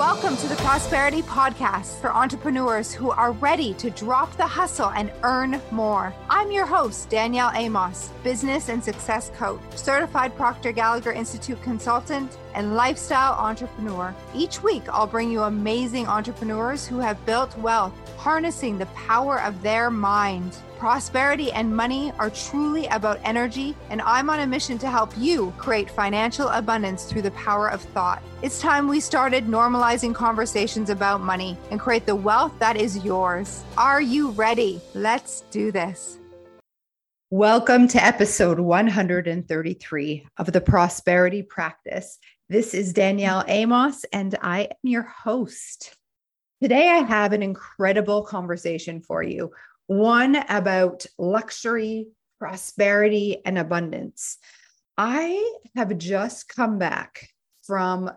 Welcome to the Prosperity Podcast for entrepreneurs who are ready to drop the hustle and earn more. I'm your host, Danielle Amos, business and success coach, certified Proctor Gallagher Institute consultant, and lifestyle entrepreneur. Each week, I'll bring you amazing entrepreneurs who have built wealth, harnessing the power of their mind. Prosperity and money are truly about energy, and I'm on a mission to help you create financial abundance through the power of thought. It's time we started normalizing conversations about money and create the wealth that is yours. Are you ready? Let's do this. Welcome to episode 133 of the Prosperity Practice. This is Danielle Amos, and I am your host. Today, I have an incredible conversation for you one about luxury, prosperity, and abundance. I have just come back from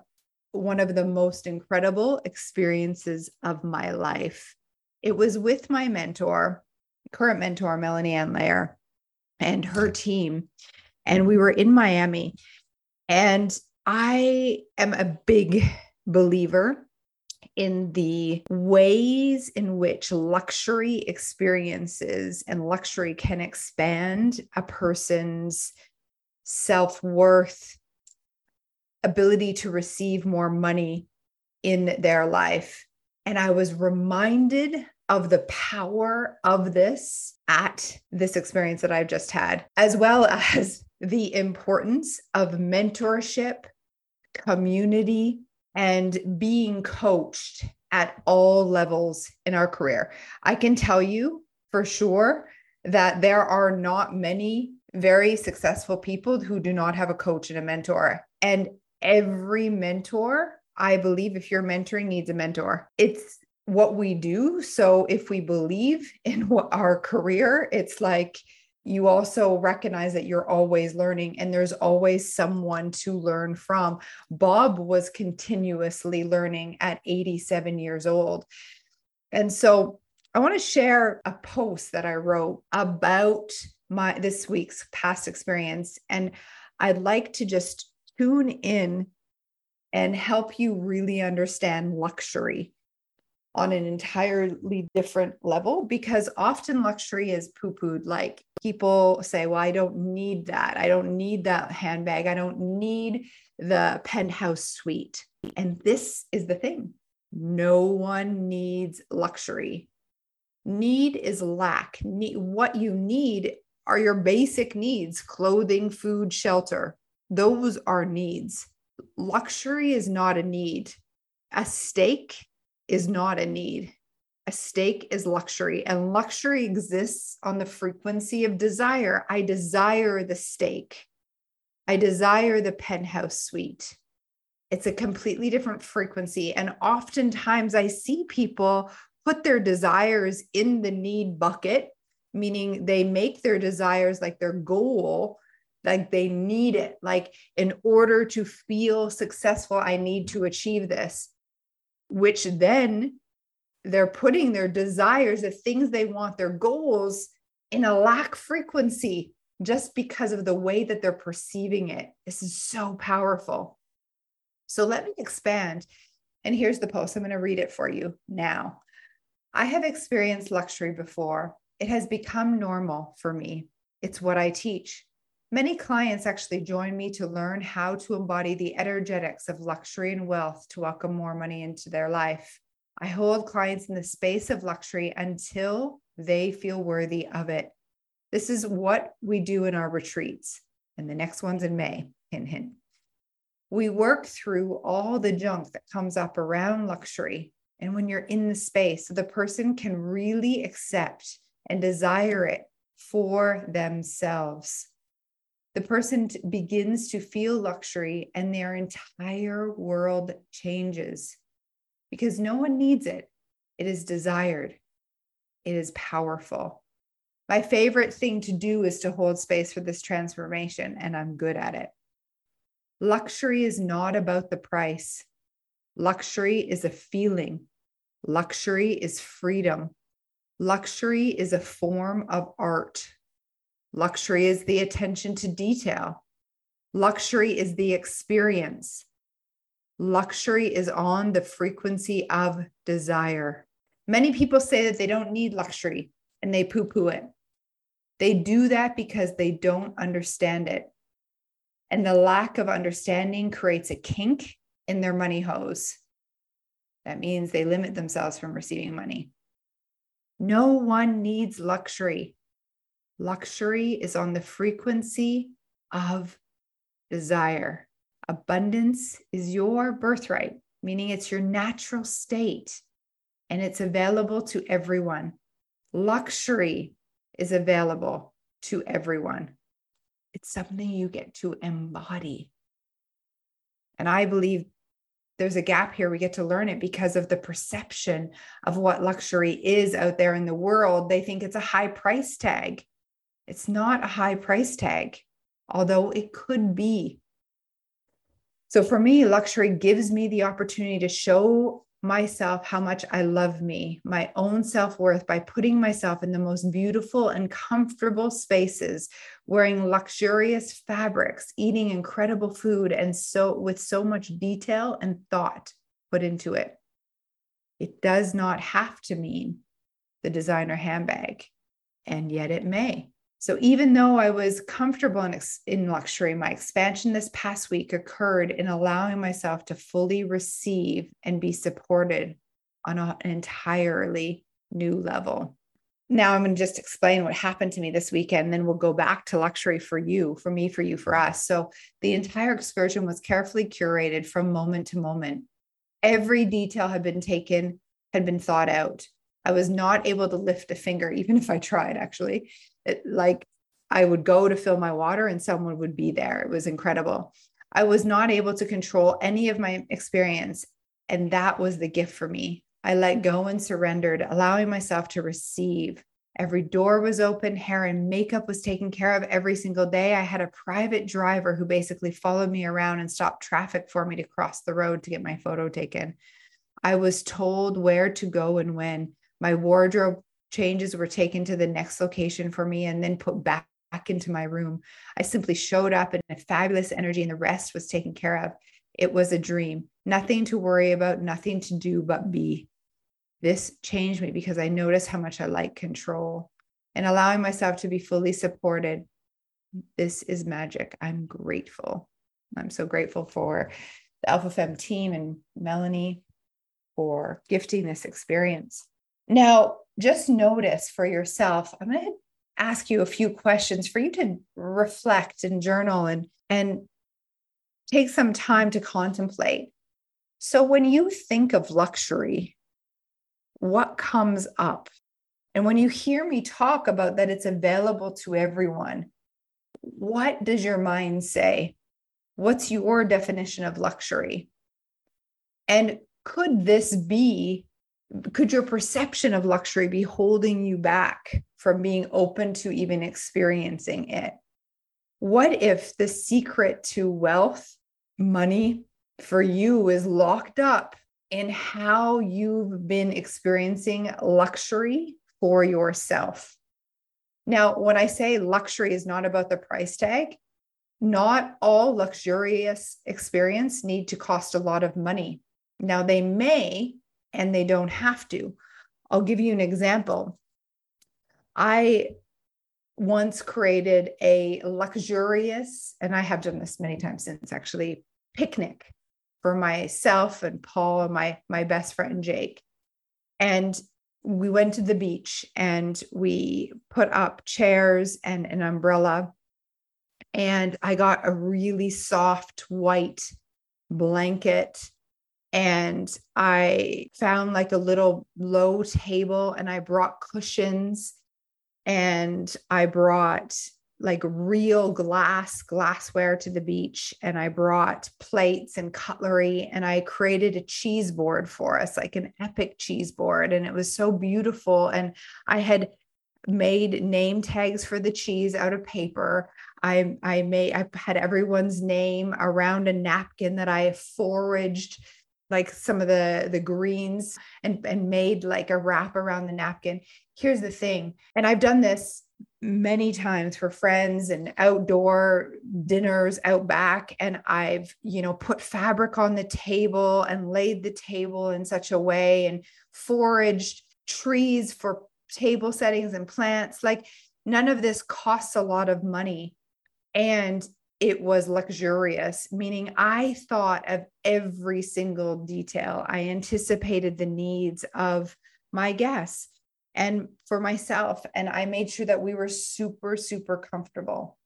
one of the most incredible experiences of my life. It was with my mentor, current mentor, Melanie Ann Layer, and her team. And we were in Miami. And I am a big believer in the ways in which luxury experiences and luxury can expand a person's self worth, ability to receive more money in their life. And I was reminded of the power of this at this experience that I've just had, as well as the importance of mentorship, community, and being coached at all levels in our career. I can tell you for sure that there are not many very successful people who do not have a coach and a mentor. And every mentor, I believe, if you're mentoring, needs a mentor. It's what we do. So if we believe in our career, it's like, you also recognize that you're always learning and there's always someone to learn from. Bob was continuously learning at 87 years old. And so I want to share a post that I wrote about my this week's past experience and I'd like to just tune in and help you really understand luxury on an entirely different level because often luxury is poo pooed. Like people say, well, I don't need that. I don't need that handbag. I don't need the penthouse suite. And this is the thing no one needs luxury. Need is lack. Need, what you need are your basic needs clothing, food, shelter. Those are needs. Luxury is not a need. A steak is not a need. A steak is luxury, and luxury exists on the frequency of desire. I desire the steak. I desire the penthouse suite. It's a completely different frequency. And oftentimes I see people put their desires in the need bucket, meaning they make their desires like their goal, like they need it. Like, in order to feel successful, I need to achieve this which then they're putting their desires, the things they want, their goals in a lack frequency just because of the way that they're perceiving it. This is so powerful. So let me expand. And here's the post. I'm going to read it for you now. I have experienced luxury before. It has become normal for me. It's what I teach. Many clients actually join me to learn how to embody the energetics of luxury and wealth to welcome more money into their life. I hold clients in the space of luxury until they feel worthy of it. This is what we do in our retreats, and the next one's in May. Hint, hint. We work through all the junk that comes up around luxury. And when you're in the space, the person can really accept and desire it for themselves the person t- begins to feel luxury and their entire world changes because no one needs it. It is desired, it is powerful. My favorite thing to do is to hold space for this transformation, and I'm good at it. Luxury is not about the price. Luxury is a feeling. Luxury is freedom. Luxury is a form of art. Luxury is the attention to detail. Luxury is the experience. Luxury is on the frequency of desire. Many people say that they don't need luxury and they poo poo it. They do that because they don't understand it. And the lack of understanding creates a kink in their money hose. That means they limit themselves from receiving money. No one needs luxury. Luxury is on the frequency of desire. Abundance is your birthright, meaning it's your natural state and it's available to everyone. Luxury is available to everyone. It's something you get to embody. And I believe there's a gap here. We get to learn it because of the perception of what luxury is out there in the world. They think it's a high price tag. It's not a high price tag, although it could be. So for me, luxury gives me the opportunity to show myself how much I love me, my own self worth by putting myself in the most beautiful and comfortable spaces, wearing luxurious fabrics, eating incredible food, and so with so much detail and thought put into it. It does not have to mean the designer handbag, and yet it may. So even though I was comfortable in, in luxury, my expansion this past week occurred in allowing myself to fully receive and be supported on an entirely new level. Now I'm going to just explain what happened to me this weekend, then we'll go back to luxury for you, for me, for you, for us. So the entire excursion was carefully curated from moment to moment. Every detail had been taken, had been thought out. I was not able to lift a finger, even if I tried, actually. It, like I would go to fill my water and someone would be there. It was incredible. I was not able to control any of my experience. And that was the gift for me. I let go and surrendered, allowing myself to receive. Every door was open, hair and makeup was taken care of every single day. I had a private driver who basically followed me around and stopped traffic for me to cross the road to get my photo taken. I was told where to go and when. My wardrobe changes were taken to the next location for me and then put back back into my room. I simply showed up in a fabulous energy and the rest was taken care of. It was a dream, nothing to worry about, nothing to do but be. This changed me because I noticed how much I like control and allowing myself to be fully supported. This is magic. I'm grateful. I'm so grateful for the Alpha Fem team and Melanie for gifting this experience. Now, just notice for yourself, I'm going to ask you a few questions for you to reflect and journal and, and take some time to contemplate. So, when you think of luxury, what comes up? And when you hear me talk about that it's available to everyone, what does your mind say? What's your definition of luxury? And could this be could your perception of luxury be holding you back from being open to even experiencing it? What if the secret to wealth, money for you is locked up in how you've been experiencing luxury for yourself? Now, when I say luxury is not about the price tag, not all luxurious experience need to cost a lot of money. Now they may and they don't have to. I'll give you an example. I once created a luxurious, and I have done this many times since actually, picnic for myself and Paul and my my best friend Jake. And we went to the beach and we put up chairs and an umbrella. And I got a really soft white blanket and I found like a little low table and I brought cushions and I brought like real glass glassware to the beach and I brought plates and cutlery and I created a cheese board for us like an epic cheese board and it was so beautiful and I had made name tags for the cheese out of paper. I I made I had everyone's name around a napkin that I foraged like some of the the greens and and made like a wrap around the napkin. Here's the thing and i've done this many times for friends and outdoor dinners out back and I've you know put fabric on the table and laid the table in such a way and foraged trees for table settings and plants. Like none of this costs a lot of money. And it was luxurious meaning I thought of every single detail I anticipated the needs of my guests and for myself. And I made sure that we were super, super comfortable.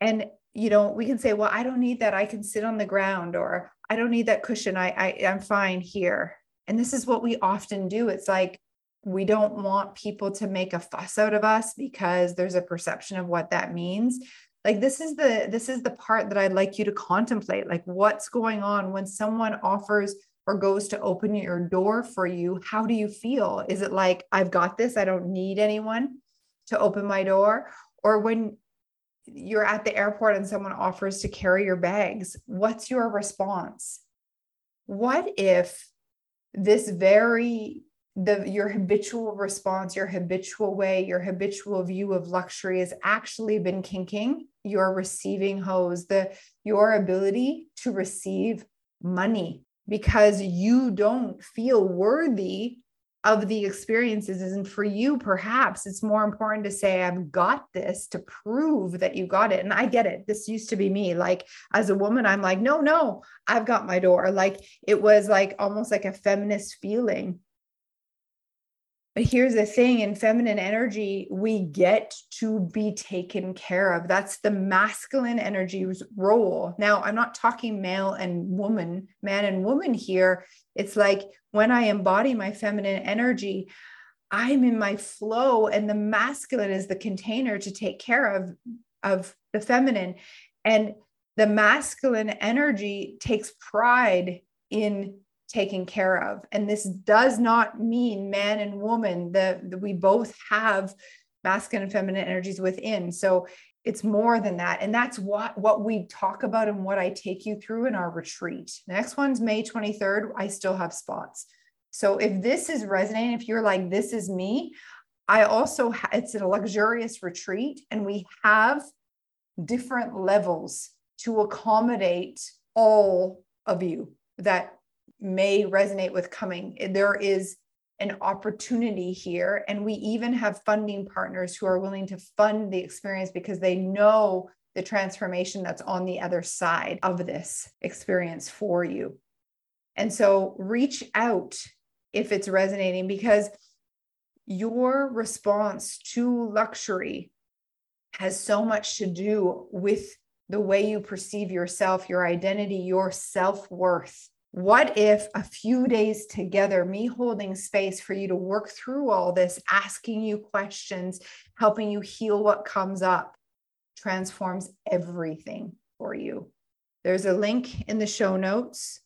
And, you know, we can say, well, I don't need that. I can sit on the ground or I don't need that cushion. I, I I'm fine here. And this is what we often do. It's like we don't want people to make a fuss out of us because there's a perception of what that means like this is the this is the part that i'd like you to contemplate like what's going on when someone offers or goes to open your door for you, how do you feel? Is it like, I've got this, I don't need anyone to open my door? Or when you're at the airport and someone offers to carry your bags, what's your response? What if this very the your habitual response your habitual way your habitual view of luxury has actually been kinking your receiving hose the your ability to receive money because you don't feel worthy of the experiences and for you perhaps. It's more important to say i've got this to prove that you got it. And i get it. This used to be me. Like as a woman i'm like no no i've got my door. Like it was like almost like a feminist feeling but here's the thing in feminine energy, we get to be taken care of. That's the masculine energy's role. Now, I'm not talking male and woman, man and woman here. It's like when I embody my feminine energy, I'm in my flow, and the masculine is the container to take care of, of the feminine. And the masculine energy takes pride in taken care of. And this does not mean man and woman, that we both have masculine and feminine energies within. So it's more than that. And that's what, what we talk about and what I take you through in our retreat. Next one's May 23rd. I still have spots. So if this is resonating, if you're like, this is me, I also, ha- it's a luxurious retreat and we have different levels to accommodate all of you that may resonate with coming. There is an opportunity here. And we even have funding partners who are willing to fund the experience because they know the transformation that's on the other side of this experience for you. And so reach out if it's resonating because your response to luxury has so much to do with the way you perceive yourself, your identity, your self worth what if a few days together, me holding space for you to work through all this, asking you questions, helping you heal what comes up, transforms everything for you? There's a link in the show notes.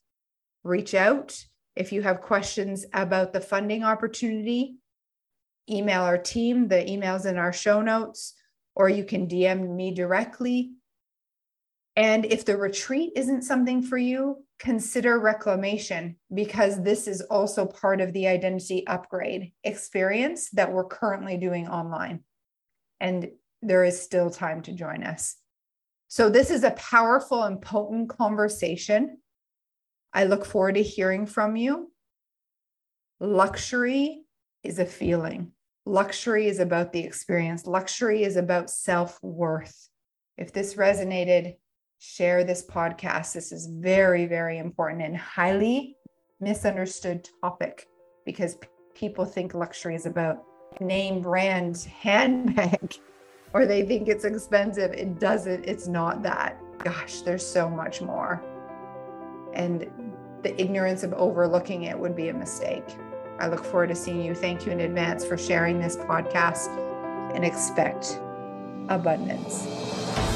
Reach out. If you have questions about the funding opportunity, email our team. The email's in our show notes, or you can DM me directly. And if the retreat isn't something for you, consider reclamation because this is also part of the identity upgrade experience that we're currently doing online. And there is still time to join us. So, this is a powerful and potent conversation. I look forward to hearing from you. Luxury is a feeling, luxury is about the experience, luxury is about self worth. If this resonated, share this podcast. This is very, very important and highly misunderstood topic because people think luxury is about name brand handbag or they think it's expensive. It doesn't, it's not that. Gosh, there's so much more. And the ignorance of overlooking it would be a mistake. I look forward to seeing you. Thank you in advance for sharing this podcast and expect abundance.